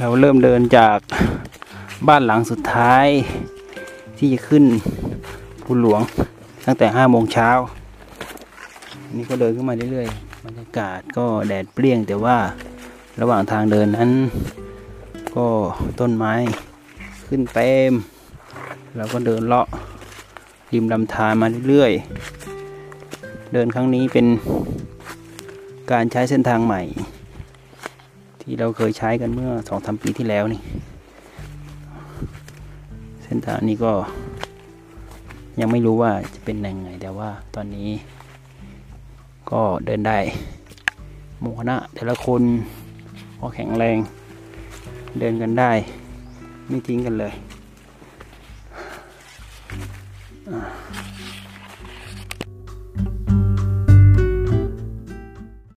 เราเริ่มเดินจากบ้านหลังสุดท้าย ที่จะขึ้นภูหลวงตั้งแต่ห้าโมงเช้านี่ก็เดินขึ้นมาเรื่อยๆบรรยากาศก็แดดเปรี้ยงแต่ว่าระหว่างทางเดินนั้น ก็ต้นไม้ขึ้นเต็มเราก็เดินเลาะริมลำธารมาเรื่อยๆ เดินครั้งนี้เป็นการใช้เส้นทางใหม่ ที่เราเคยใช้กันเมื่อสองสามปีที่แล้วนี่ เส้นทางนี้ก็ยังไม่รู้ว่าจะเป็นยังไง แต่ว่าตอนนี้ ก็เดินได้หมู่คณะแต่ละคนก็แข็งแรง เดินกันได้ ไม่ทิ้งกันเลยอ่า